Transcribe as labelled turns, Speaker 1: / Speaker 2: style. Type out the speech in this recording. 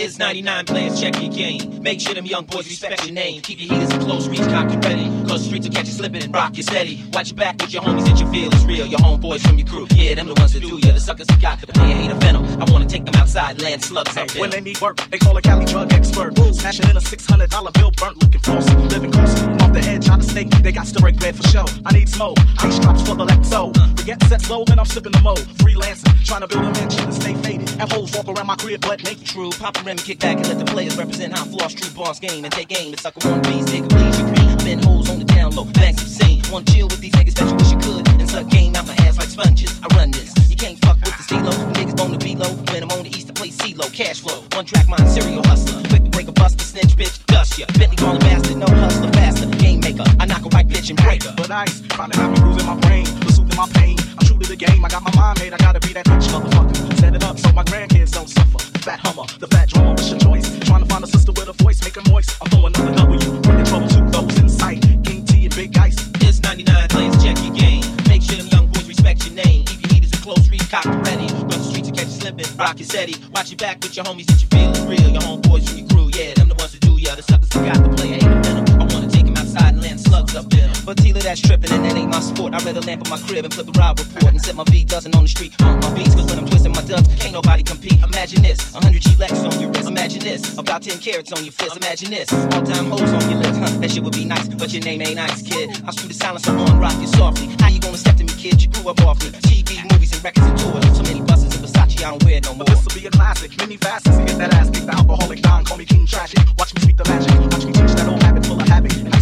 Speaker 1: It's 99 players, check your game. Make sure them young boys respect your name. Keep your heaters in close reach, cocked and ready. Cause the streets will catch you slipping and rock you steady. Watch your back with your homies that you feel is real. Your homeboys from your crew. Yeah, them the ones that do ya. The suckers who got the player hate a venom. I wanna take them outside, land slugs up
Speaker 2: When they need work, they call a Cali drug expert. Smashing in a $600 bill, burnt looking flossy. Living costly. Off the edge, out of state, they got break bread for show. I need smoke. Ice drops for the Lexo. get set slow, man, I'm sipping the mo. Freelancing, trying to build a mansion and stay faded. Have hoes walk around my crib, but make
Speaker 1: True, pop a rim, kick back, and let the players represent how floss true boss game and take aim. It's like a one piece, nigga, please cream. Been hoes on the down low, banks insane. One chill with these niggas, bet you wish you could. And suck game out my ass like sponges. I run this. You can't fuck with the CeeLo. Niggas bone to be low. When I'm on the east to play CeeLo. Cash flow, one track mind, serial hustler. Quick to break a bust, a snitch, bitch, dust ya. Bentley calling bastard, no hustler, faster. Game maker, I knock a right bitch and break her.
Speaker 2: But ice, to have me bruising my brain, pursuing my pain. I'm true to the game, I got my mind made, I gotta be that rich motherfucker. Set it up so my grandkids don't suffer. Fat Hummer, the fat drummer, what's your choice? And
Speaker 1: ready. Run the streets and catch slipping, rock your steady. Watch your back with your homies that you feel is real. Your homeboys from your crew, yeah, them the ones that do ya. The suckers that got the play, ain't the venom. I wanna take 'em outside and land slugs up 'em. But Tila, that's tripping, and that ain't my sport. I rather lamp in my crib and flip the ride report and set my V dozen on the street. On my beats, cause when I'm twisting my dubs, can't nobody compete. Imagine this, 100 G Lex on your wrist. Imagine this, about 10 carats on your fist. Imagine this, all time hoes on your lips. Huh, that shit would be nice, but your name ain't nice, kid. I screw the silence, I'm on, rock you softly. How you gonna step to me, kid? You grew up off me. TV, records and tours. So many buses and Versace, I don't wear no more.
Speaker 2: This'll be a classic. Many facets get that ass kicked. The alcoholic Don, call me King Trashy. Watch me speak the magic. Watch me teach that old habit full of habit.